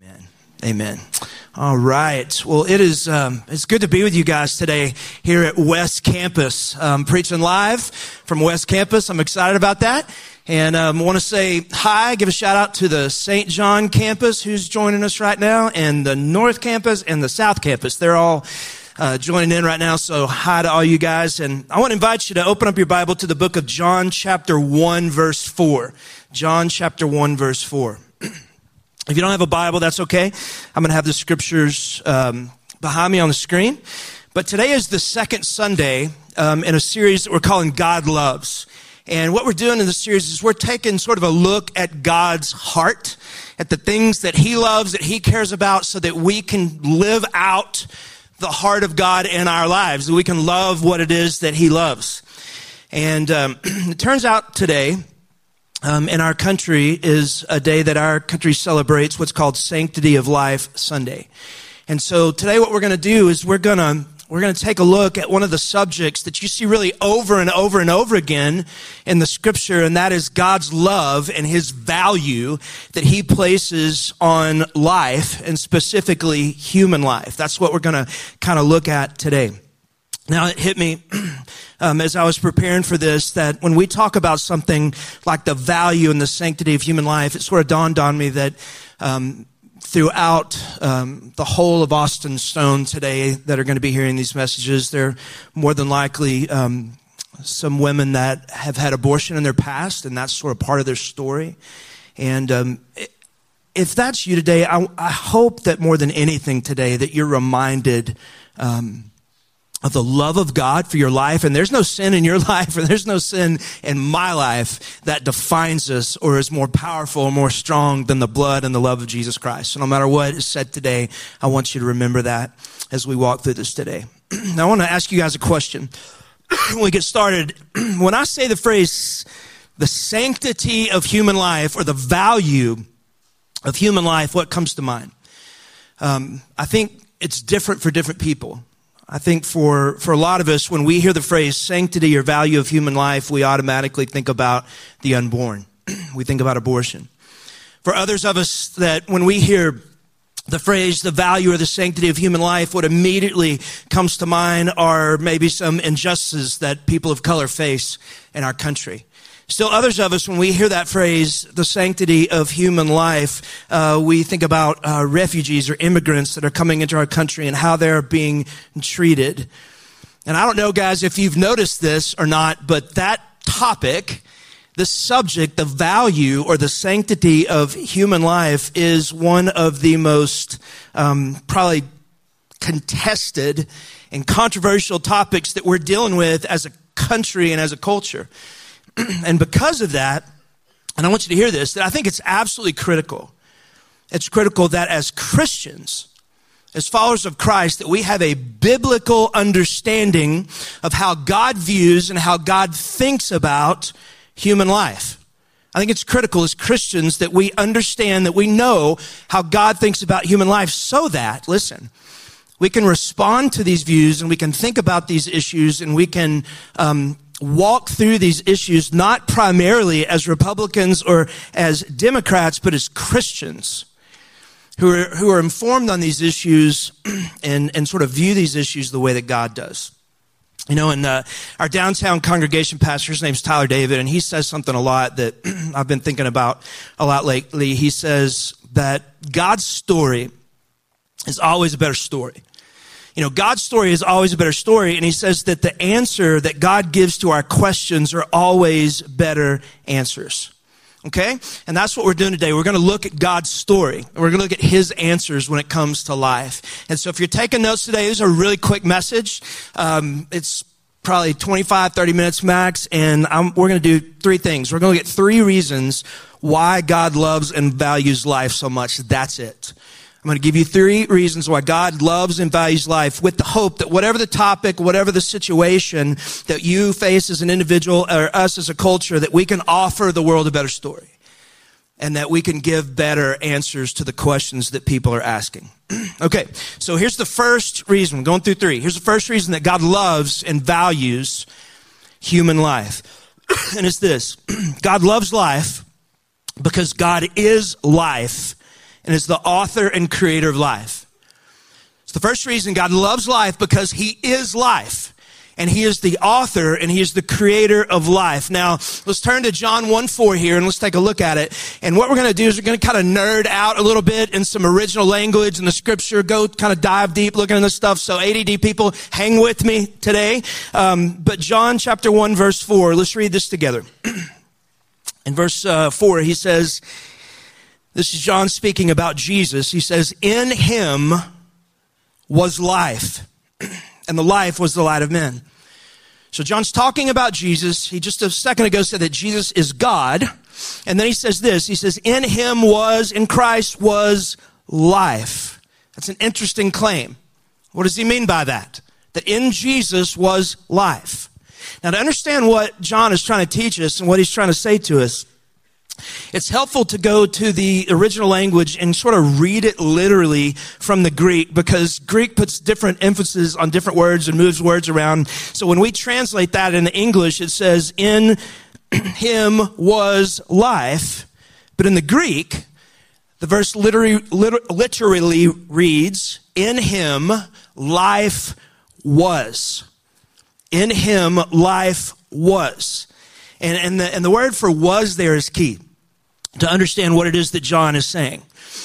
Amen. Amen. All right. Well, it is um, it's good to be with you guys today here at West Campus, um, preaching live from West Campus. I'm excited about that, and um, want to say hi. Give a shout out to the St. John campus who's joining us right now, and the North Campus and the South Campus. They're all. Uh, joining in right now, so hi to all you guys. And I want to invite you to open up your Bible to the book of John, chapter 1, verse 4. John, chapter 1, verse 4. If you don't have a Bible, that's okay. I'm going to have the scriptures um, behind me on the screen. But today is the second Sunday um, in a series that we're calling God Loves. And what we're doing in the series is we're taking sort of a look at God's heart, at the things that He loves, that He cares about, so that we can live out the heart of God in our lives, that we can love what it is that He loves. And um, it turns out today, um, in our country is a day that our country celebrates what's called Sanctity of Life Sunday. And so today what we're going to do is we're going to we're going to take a look at one of the subjects that you see really over and over and over again in the scripture, and that is God's love and his value that he places on life and specifically human life. That's what we're going to kind of look at today. Now, it hit me um, as I was preparing for this that when we talk about something like the value and the sanctity of human life, it sort of dawned on me that um, throughout um, the whole of Austin Stone today that are going to be hearing these messages, they're more than likely um, some women that have had abortion in their past, and that's sort of part of their story. And um, if that's you today, I, I, hope that more than anything today that you're reminded um, of the love of God for your life. And there's no sin in your life or there's no sin in my life that defines us or is more powerful or more strong than the blood and the love of Jesus Christ. So no matter what is said today, I want you to remember that as we walk through this today. now I want to ask you guys a question. when we get started, when I say the phrase, the sanctity of human life or the value of human life, what comes to mind? Um, I think it's different for different people. I think for, for a lot of us, when we hear the phrase sanctity or value of human life, we automatically think about the unborn. we think about abortion. For others of us, that when we hear the phrase the value or the sanctity of human life, what immediately comes to mind are maybe some injustices that people of color face in our country. Still, others of us, when we hear that phrase, the sanctity of human life, uh, we think about uh, refugees or immigrants that are coming into our country and how they're being treated. And I don't know, guys, if you've noticed this or not, but that topic, the subject, the value or the sanctity of human life is one of the most um, probably contested and controversial topics that we're dealing with as a country and as a culture. and because of that, and I want you to hear this, that I think it's absolutely critical. It's critical that as Christians, as followers of Christ, that we have a biblical understanding of how God views and how God thinks about human life. I think it's critical as Christians that we understand, that we know how God thinks about human life so that, listen, we can respond to these views and we can think about these issues and we can um, walk through these issues not primarily as Republicans or as Democrats, but as Christians who are, who are informed on these issues and, and sort of view these issues the way that God does. You know, and uh, our downtown congregation pastor, his name's Tyler David, and he says something a lot that I've been thinking about a lot lately. He says that God's story is always a better story you know, God's story is always a better story. And he says that the answer that God gives to our questions are always better answers. Okay? And that's what we're doing today. We're going to look at God's story. We're going to look at his answers when it comes to life. And so if you're taking notes today, this is a really quick message. Um, it's probably 25, 30 minutes max. And I'm, we're going to do three things. We're going to get three reasons why God loves and values life so much. That's it. I'm going to give you three reasons why God loves and values life with the hope that whatever the topic, whatever the situation that you face as an individual or us as a culture, that we can offer the world a better story and that we can give better answers to the questions that people are asking. okay, so here's the first reason. We're going through three. Here's the first reason that God loves and values human life. and it's this God loves life because God is life and is the author and creator of life. It's the first reason God loves life because he is life and he is the author and he is the creator of life. Now, let's turn to John 1 4 here and let's take a look at it. And what we're going to do is we're going to kind of nerd out a little bit in some original language and the scripture, go kind of dive deep looking at this stuff. So ADD people, hang with me today. Um, but John chapter 1 verse 4, let's read this together. in verse uh, 4, he says, this is John speaking about Jesus. He says, in him was life. and the life was the light of men. So John's talking about Jesus. He just a second ago said that Jesus is God. And then he says this. He says, in him was, in Christ was life. That's an interesting claim. What does he mean by that? That in Jesus was life. Now to understand what John is trying to teach us and what he's trying to say to us, it's helpful to go to the original language and sort of read it literally from the Greek because Greek puts different emphasis on different words and moves words around. So when we translate that into English, it says, in him was life. But in the Greek, the verse literally, literally reads, in him life was. In him life was. And, and, the, and the word for was there is key to understand what it is that John is saying.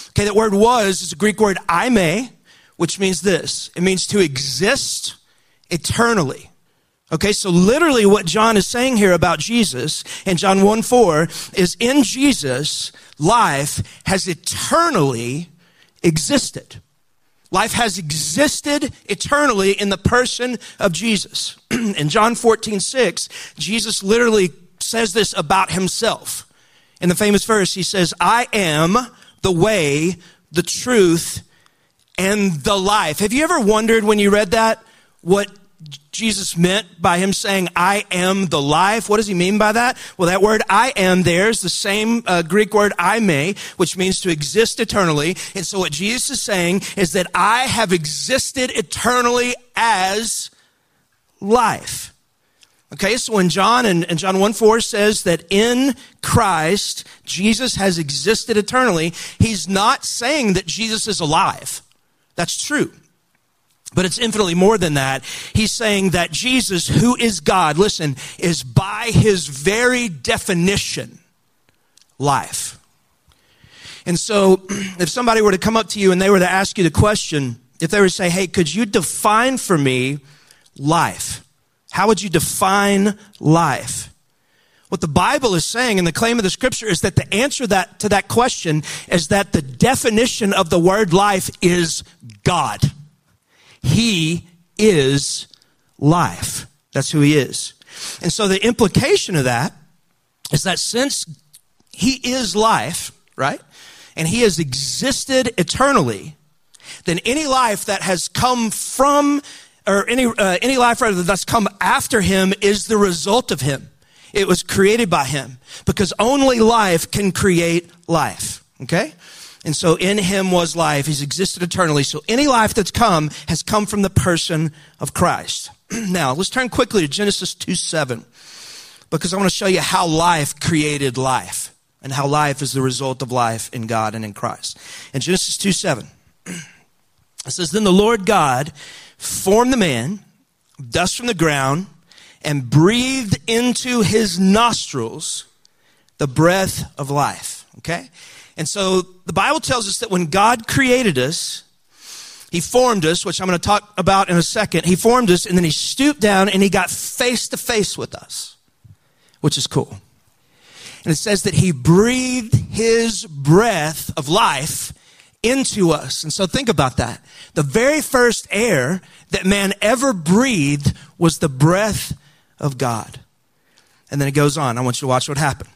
Okay, that word was is a Greek word eimi, which means this. It means to exist eternally. Okay, so literally what John is saying here about Jesus in John 1 4 is in Jesus, life has eternally existed. Life has existed eternally in the person of Jesus. in John 14 6, Jesus literally says this about himself. In the famous verse, he says, I am the way, the truth, and the life. Have you ever wondered when you read that what Jesus meant by him saying, I am the life? What does he mean by that? Well, that word I am there is the same uh, Greek word eimi, which means to exist eternally. And so what Jesus is saying is that I have existed eternally as life. Okay, so when John and, and John 1 4 says that in Christ, Jesus has existed eternally, he's not saying that Jesus is alive. That's true. But it's infinitely more than that. He's saying that Jesus, who is God, listen, is by his very definition life. And so, if somebody were to come up to you and they were to ask you the question, if they were to say, hey, could you define for me life? How would you define life? What the Bible is saying and the claim of the scripture is that the answer that, to that question is that the definition of the word life is God. He is life. That's who he is. And so the implication of that is that since he is life, right? And he has existed eternally, then any life that has come from or any, uh, any life rather that's come after him is the result of him. It was created by him because only life can create life. Okay? And so in him was life. He's existed eternally. So any life that's come has come from the person of Christ. now, let's turn quickly to Genesis 2 7 because I want to show you how life created life and how life is the result of life in God and in Christ. In Genesis 2 7, it says, Then the Lord God formed the man, dust from the ground, and breathed into his nostrils the breath of life. Okay? And so the Bible tells us that when God created us, he formed us, which I'm going to talk about in a second. He formed us and then he stooped down and he got face to face with us, which is cool. And it says that he breathed his breath of life into us. And so think about that. The very first air that man ever breathed was the breath of God. And then it goes on. I want you to watch what happened.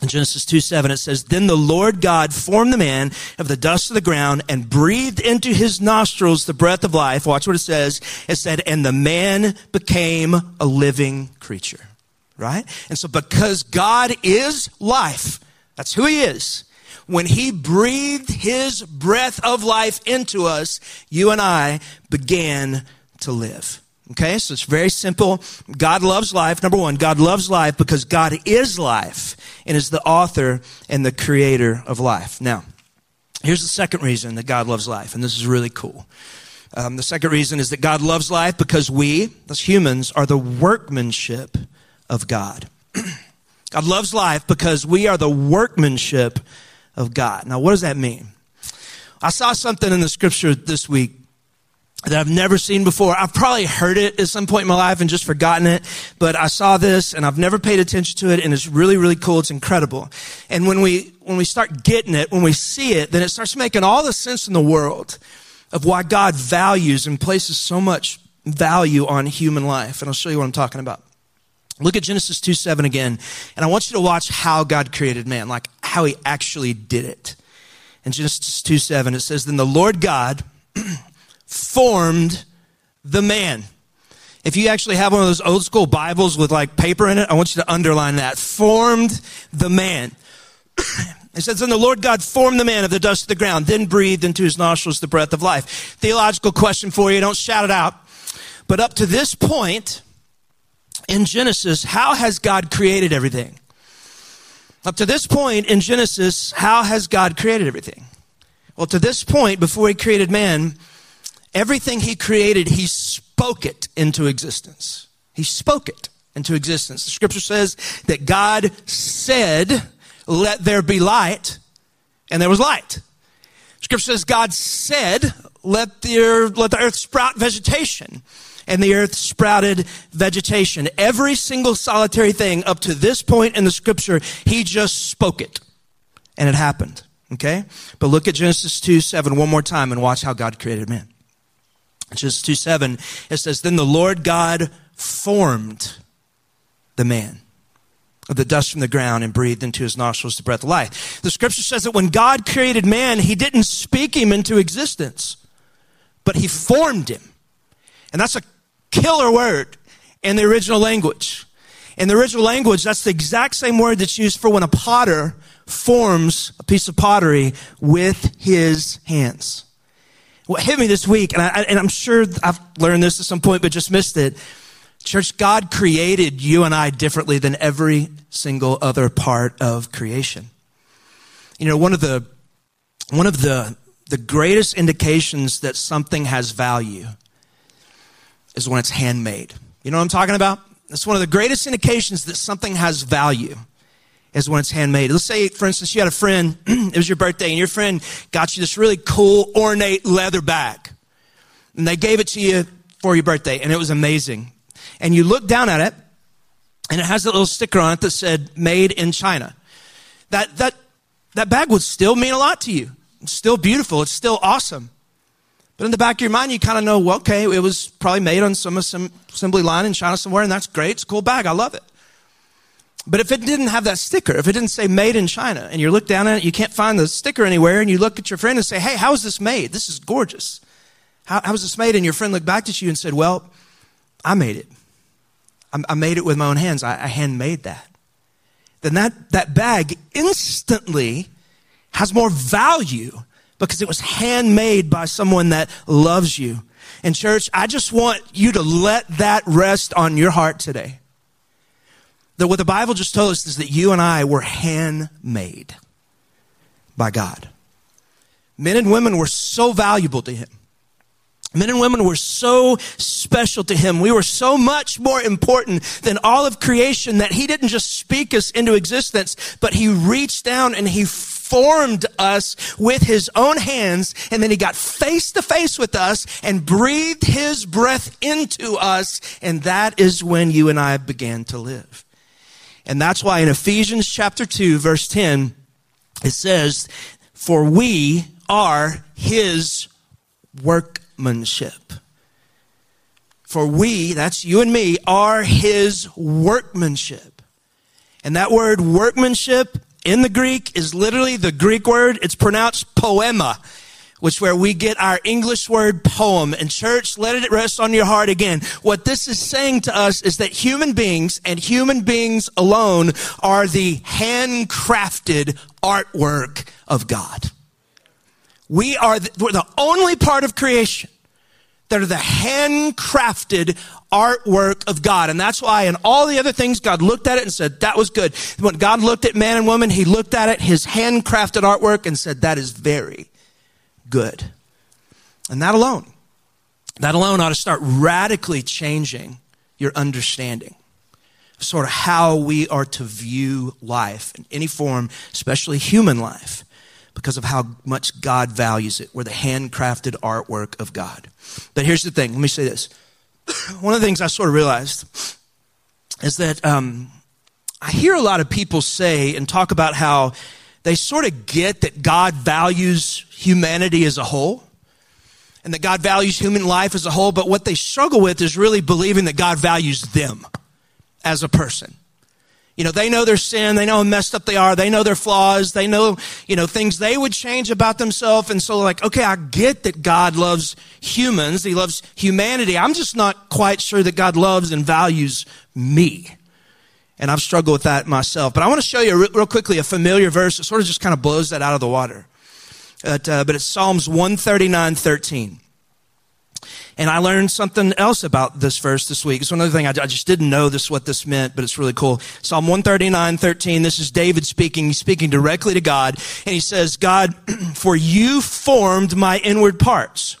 In Genesis 2 7, it says, Then the Lord God formed the man of the dust of the ground and breathed into his nostrils the breath of life. Watch what it says. It said, And the man became a living creature. Right? And so because God is life, that's who he is when he breathed his breath of life into us, you and I began to live. Okay, so it's very simple. God loves life. Number one, God loves life because God is life and is the author and the creator of life. Now, Here's the second reason that God loves life, and this is really cool. Um, the second reason is that God loves life because we, as humans, are the workmanship of God. God loves life because we are the workmanship of God. Now, what does that mean? I saw something in the scripture this week that I've never seen before. I've probably heard it at some point in my life and just forgotten it, but I saw this and I've never paid attention to it and it's really, really cool. It's incredible. And when we, when we start getting it, when we see it, then it starts making all the sense in the world of why God values and places so much value on human life. And I'll show you what I'm talking about. Look at Genesis 2 7 again, and I want you to watch how God created man, like how he actually did it. In Genesis 2 7, it says, Then the Lord God formed the man. If you actually have one of those old school Bibles with like paper in it, I want you to underline that. Formed the man. It says, Then the Lord God formed the man of the dust of the ground, then breathed into his nostrils the breath of life. Theological question for you, don't shout it out. But up to this point in Genesis, how has God created everything? Up to this point in Genesis, how has God created everything? Well, to this point, before he created man, everything he created, he spoke it into existence. He spoke it into existence. The scripture says that God said, let there be light, and there was light. Scripture says God said, let the, let the earth sprout vegetation. And the earth sprouted vegetation. Every single solitary thing up to this point in the scripture, he just spoke it. And it happened. Okay? But look at Genesis 2 7 one more time and watch how God created man. Genesis 2 7, it says, Then the Lord God formed the man of the dust from the ground and breathed into his nostrils the breath of life. The scripture says that when God created man, he didn't speak him into existence, but he formed him. And that's a killer word in the original language. In the original language, that's the exact same word that's used for when a potter forms a piece of pottery with his hands. What hit me this week, and, I, and I'm sure I've learned this at some point, but just missed it. Church, God created you and I differently than every single other part of creation. You know, one of the, one of the, the greatest indications that something has value is when it's handmade. You know what I'm talking about? That's one of the greatest indications that something has value is when it's handmade. Let's say, for instance, you had a friend, it was your birthday, and your friend got you this really cool, ornate leather bag. And they gave it to you for your birthday, and it was amazing. And you look down at it, and it has a little sticker on it that said made in China. That, that, that bag would still mean a lot to you. It's still beautiful. It's still awesome. But in the back of your mind, you kind of know, well, okay, it was probably made on some assembly line in China somewhere, and that's great. It's a cool bag. I love it. But if it didn't have that sticker, if it didn't say made in China, and you look down at it, you can't find the sticker anywhere, and you look at your friend and say, hey, how is this made? This is gorgeous. How, how was this made? And your friend looked back at you and said, well, I made it. I, I made it with my own hands. I, I handmade that. Then that, that bag instantly has more value because it was handmade by someone that loves you. And church, I just want you to let that rest on your heart today. That what the Bible just told us is that you and I were handmade by God. Men and women were so valuable to him. Men and women were so special to him. We were so much more important than all of creation that he didn't just speak us into existence, but he reached down and he formed us with his own hands. And then he got face to face with us and breathed his breath into us. And that is when you and I began to live. And that's why in Ephesians chapter 2, verse 10, it says, For we are his workmanship. For we, that's you and me, are his workmanship. And that word workmanship in the Greek is literally the Greek word, it's pronounced poema, which where we get our English word poem. And church, let it rest on your heart again. What this is saying to us is that human beings and human beings alone are the handcrafted artwork of God. We are the, we're the only part of creation that are the handcrafted artwork of God. And that's why in all the other things, God looked at it and said, that was good. When God looked at man and woman, he looked at it, his handcrafted artwork, and said, that is very good. And that alone, that alone ought to start radically changing your understanding sort of how we are to view life in any form, especially human life, because of how much God values it. We're the handcrafted artwork of God. But here's the thing let me say this. One of the things I sort of realized is that um, I hear a lot of people say and talk about how they sort of get that God values humanity as a whole and that God values human life as a whole, but what they struggle with is really believing that God values them as a person. You know, they know their sin, they know how messed up they are, they know their flaws, they know, you know, things they would change about themselves. And so, like, okay, I get that God loves humans, He loves humanity. I'm just not quite sure that God loves and values me. And I've struggled with that myself. But I want to show you real quickly a familiar verse that sort of just kind of blows that out of the water. But, uh, but it's Psalms 139 13. And I learned something else about this verse this week. It's another thing I, I just didn't know this what this meant, but it's really cool. Psalm 139, 13. This is David speaking. He's speaking directly to God. And he says, God, for you formed my inward parts.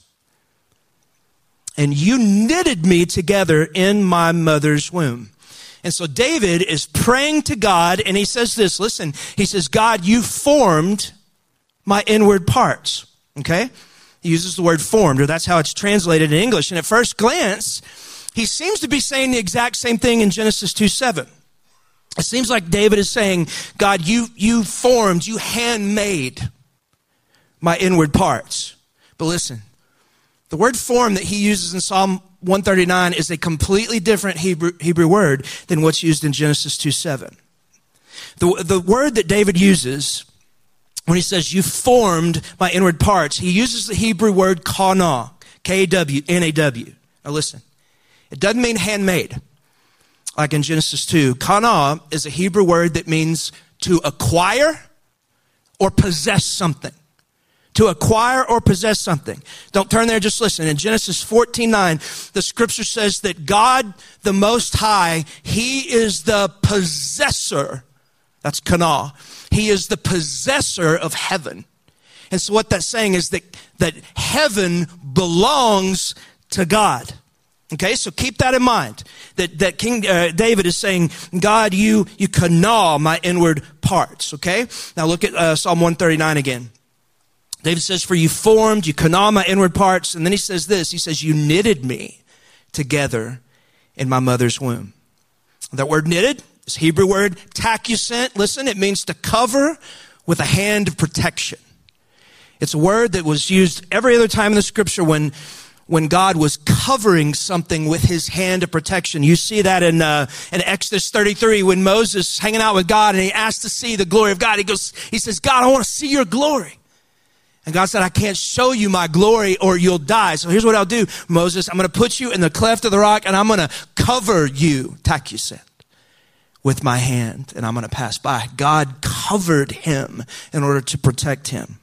And you knitted me together in my mother's womb. And so David is praying to God and he says this, listen, he says, God, you formed my inward parts. Okay? He uses the word formed, or that's how it's translated in English. And at first glance, he seems to be saying the exact same thing in Genesis 2 7. It seems like David is saying, God, you, you formed, you handmade my inward parts. But listen, the word form that he uses in Psalm 139 is a completely different Hebrew, Hebrew word than what's used in Genesis 2 7. The, the word that David uses when he says, You formed my inward parts, he uses the Hebrew word kana, K W, N A W. Now listen, it doesn't mean handmade, like in Genesis 2. Kana is a Hebrew word that means to acquire or possess something. To acquire or possess something. Don't turn there, just listen. In Genesis 14 9, the scripture says that God, the Most High, He is the possessor. That's kana he is the possessor of heaven. And so what that's saying is that, that heaven belongs to God. Okay, so keep that in mind. That, that King uh, David is saying, God, you, you gnaw my inward parts. Okay? Now look at uh, Psalm 139 again. David says, For you formed, you gnaw my inward parts. And then he says this He says, You knitted me together in my mother's womb. That word knitted this Hebrew word, tachusent, listen, it means to cover with a hand of protection. It's a word that was used every other time in the scripture when, when God was covering something with his hand of protection. You see that in, uh, in Exodus 33 when Moses hanging out with God and he asked to see the glory of God. He goes, he says, God, I want to see your glory. And God said, I can't show you my glory or you'll die. So here's what I'll do, Moses. I'm going to put you in the cleft of the rock and I'm going to cover you, tachusent with my hand and I'm going to pass by. God covered him in order to protect him.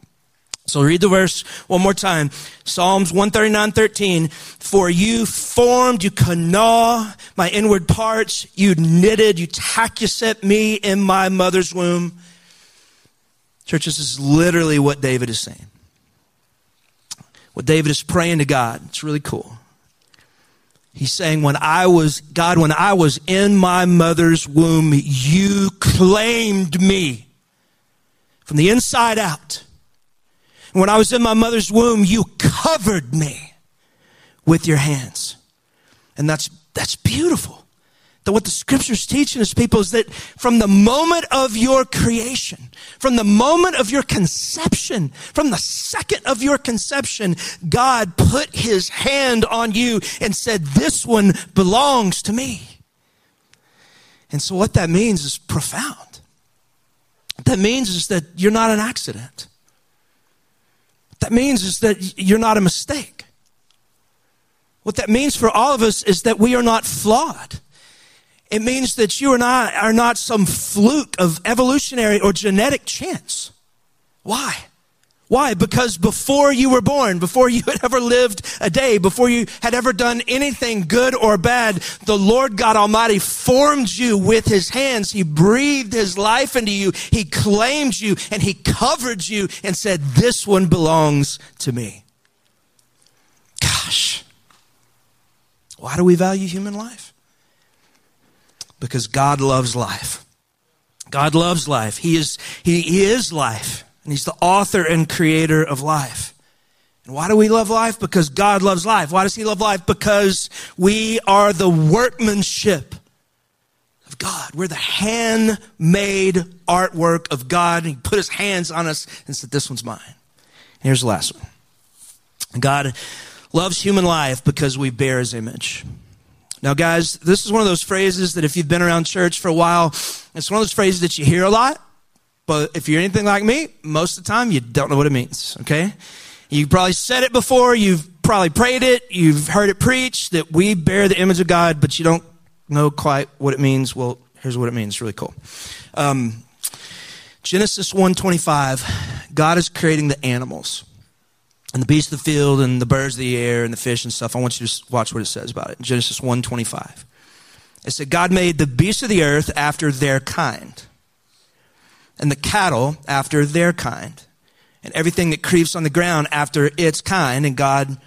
So read the verse one more time. Psalms 139, 13. For you formed, you gnaw my inward parts. You knitted, you tachusent me in my mother's womb. Church, this is literally what David is saying. What David is praying to God. It's really cool. He's saying, when I was, God, when I was in my mother's womb, you claimed me from the inside out. When I was in my mother's womb, you covered me with your hands. And that's, that's beautiful that what the scripture's teaching us, people, is that from the moment of your creation, from the moment of your conception, from the second of your conception, God put his hand on you and said, This one belongs to me. And so, what that means is profound. What that means is that you're not an accident. What that means is that you're not a mistake. What that means for all of us is that we are not flawed. It means that you and I are not some fluke of evolutionary or genetic chance. Why? Why? Because before you were born, before you had ever lived a day, before you had ever done anything good or bad, the Lord God Almighty formed you with his hands. He breathed his life into you. He claimed you and he covered you and said, this one belongs to me. Gosh. Why do we value human life? Because God loves life. God loves life. He is, he, he is life. And He's the author and creator of life. And why do we love life? Because God loves life. Why does He love life? Because we are the workmanship of God. We're the handmade artwork of God. He put His hands on us and said, This one's mine. And here's the last one God loves human life because we bear His image. Now, guys, this is one of those phrases that if you've been around church for a while, it's one of those phrases that you hear a lot. But if you're anything like me, most of the time you don't know what it means, okay? You've probably said it before, you've probably prayed it, you've heard it preached that we bear the image of God, but you don't know quite what it means. Well, here's what it means. It's really cool. Um, Genesis 1:25, God is creating the animals and the beasts of the field and the birds of the air and the fish and stuff. I want you to just watch what it says about it. Genesis 1:25. It said God made the beasts of the earth after their kind and the cattle after their kind, and everything that creeps on the ground after its kind, and God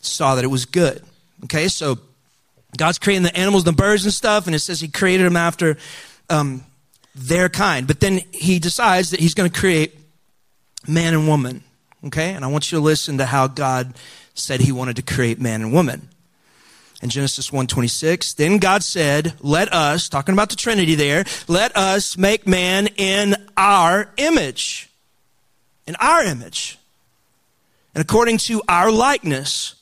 saw that it was good. Okay, so God's creating the animals, and the birds and stuff, and it says He created them after um, their kind. But then He decides that He's going to create man and woman. Okay, and I want you to listen to how God said He wanted to create man and woman in Genesis 1:26, then God said, "Let us, talking about the Trinity there, let us make man in our image." In our image. And according to our likeness,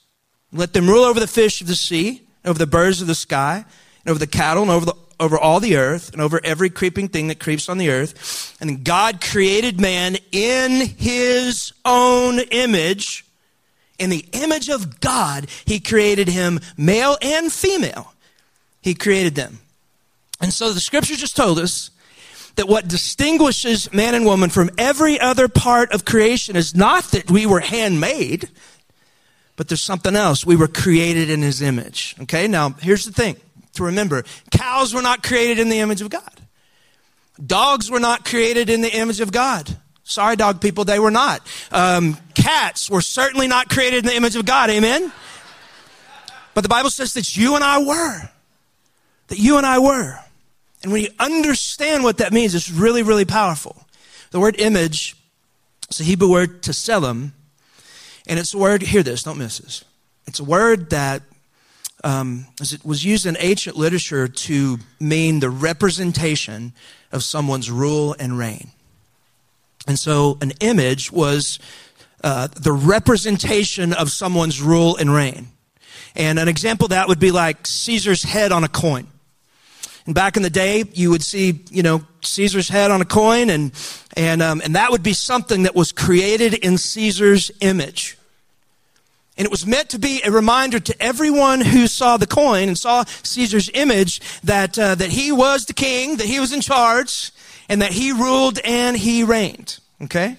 let them rule over the fish of the sea, over the birds of the sky, and over the cattle, and over the over all the earth and over every creeping thing that creeps on the earth. And God created man in his own image. In the image of God, He created him male and female. He created them. And so the scripture just told us that what distinguishes man and woman from every other part of creation is not that we were handmade, but there's something else. We were created in His image. Okay, now here's the thing to remember cows were not created in the image of God, dogs were not created in the image of God. Sorry, dog people, they were not. Um, cats were certainly not created in the image of God. Amen? But the Bible says that you and I were. That you and I were. And when you understand what that means, it's really, really powerful. The word image is a Hebrew word tselem, and it's a word, hear this, don't miss this. It's a word that um, it was used in ancient literature to mean the representation of someone's rule and reign. And so an image was uh, the representation of someone's rule and reign. And an example that would be like Caesar's head on a coin. And back in the day, you would see, you know, Caesar's head on a coin, and and um, and that would be something that was created in Caesar's image. And it was meant to be a reminder to everyone who saw the coin and saw Caesar's image that uh, that he was the king, that he was in charge, and that he ruled and he reigned. Okay?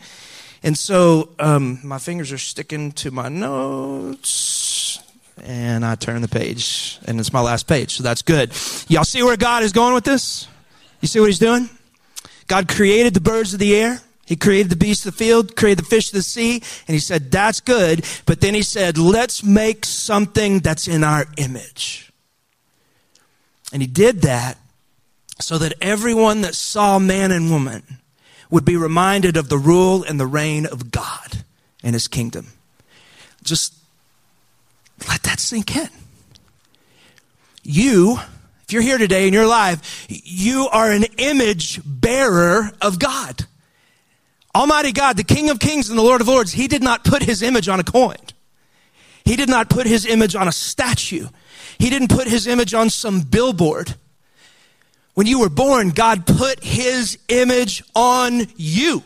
And so um, my fingers are sticking to my notes, and I turn the page, and it's my last page, so that's good. Y'all see where God is going with this? You see what he's doing? God created the birds of the air. He created the beasts of the field, created the fish of the sea, and he said, that's good. But then he said, let's make something that's in our image. And he did that so that everyone that saw man and woman would be reminded of the rule and the reign of God and his kingdom. Just let that sink in. You, if you're here today in your life, you are an image bearer of God. Almighty God, the King of Kings and the Lord of Lords, He did not put His image on a coin. He did not put His image on a statue. He didn't put His image on some billboard. When you were born, God put his image on you.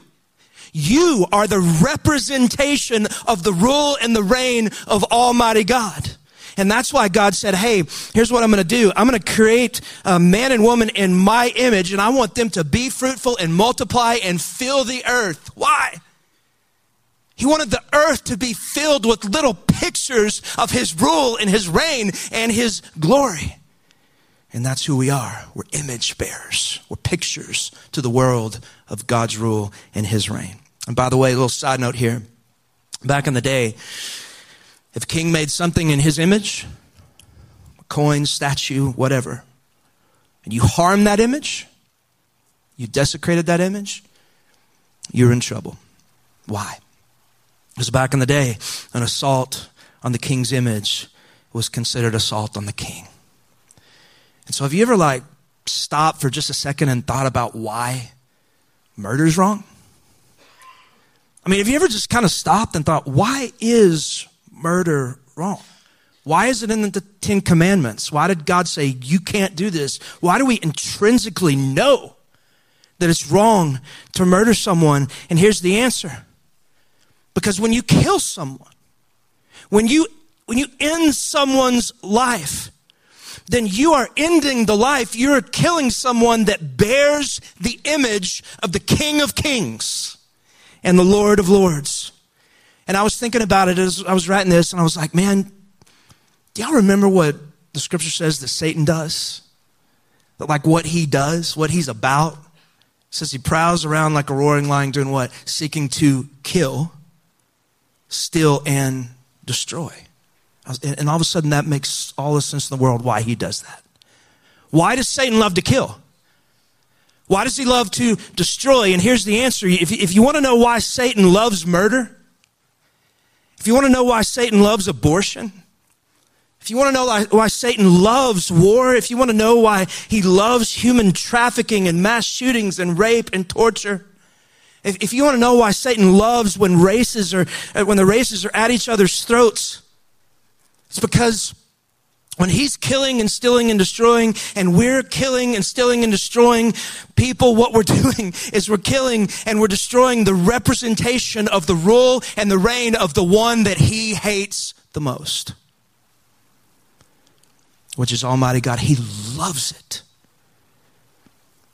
You are the representation of the rule and the reign of Almighty God. And that's why God said, Hey, here's what I'm going to do. I'm going to create a man and woman in my image, and I want them to be fruitful and multiply and fill the earth. Why? He wanted the earth to be filled with little pictures of his rule and his reign and his glory. And that's who we are. We're image bearers. We're pictures to the world of God's rule and his reign. And by the way, a little side note here. Back in the day, if king made something in his image, a coin, statue, whatever, and you harmed that image, you desecrated that image, you're in trouble. Why? Because back in the day, an assault on the king's image was considered assault on the king. And so have you ever like stopped for just a second and thought about why murder's wrong? I mean, have you ever just kind of stopped and thought, why is murder wrong? Why is it in the Ten Commandments? Why did God say you can't do this? Why do we intrinsically know that it's wrong to murder someone? And here's the answer because when you kill someone, when you, when you end someone's life, then you are ending the life. You're killing someone that bears the image of the King of Kings and the Lord of Lords. And I was thinking about it as I was writing this, and I was like, man, do y'all remember what the scripture says that Satan does? That, Like what he does, what he's about? It says he prowls around like a roaring lion doing what? Seeking to kill steal, and destroy. And all of a sudden, that makes all the sense in the world why he does that. Why does Satan love to kill? Why does he love to destroy? And here's the answer. If, if you want to know why Satan loves murder, if you want to know why Satan loves abortion, if you want to know why, Satan loves war, if you want to know why he loves human trafficking and mass shootings and rape and torture, if, if you want to know why Satan loves when races are, uh, when the races are at each other's throats, it's because when he's killing and stealing and destroying, and we're killing and stealing and destroying people, what we're doing is we're killing and we're destroying the representation of the rule and the reign of the one that he hates the most, which is Almighty God. He loves it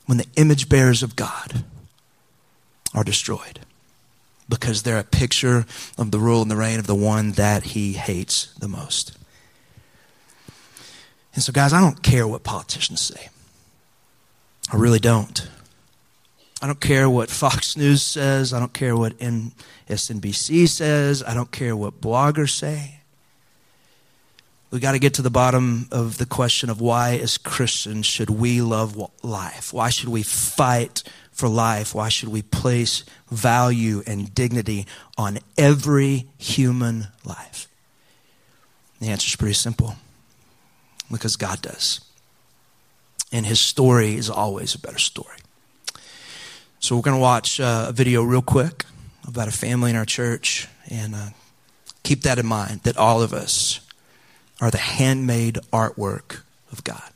when the image bearers of God are destroyed because they're a picture of the rule and the reign of the one that he hates the most. And so, guys, I don't care what politicians say. I really don't. I don't care what Fox News says. I don't care what MSNBC says. I don't care what bloggers say. We got to get to the bottom of the question of why, as Christians, should we love life? Why should we fight for life, why should we place value and dignity on every human life? The answer is pretty simple because God does. And his story is always a better story. So we're going to watch uh, a video real quick about a family in our church and uh, keep that in mind that all of us are the handmade artwork of God.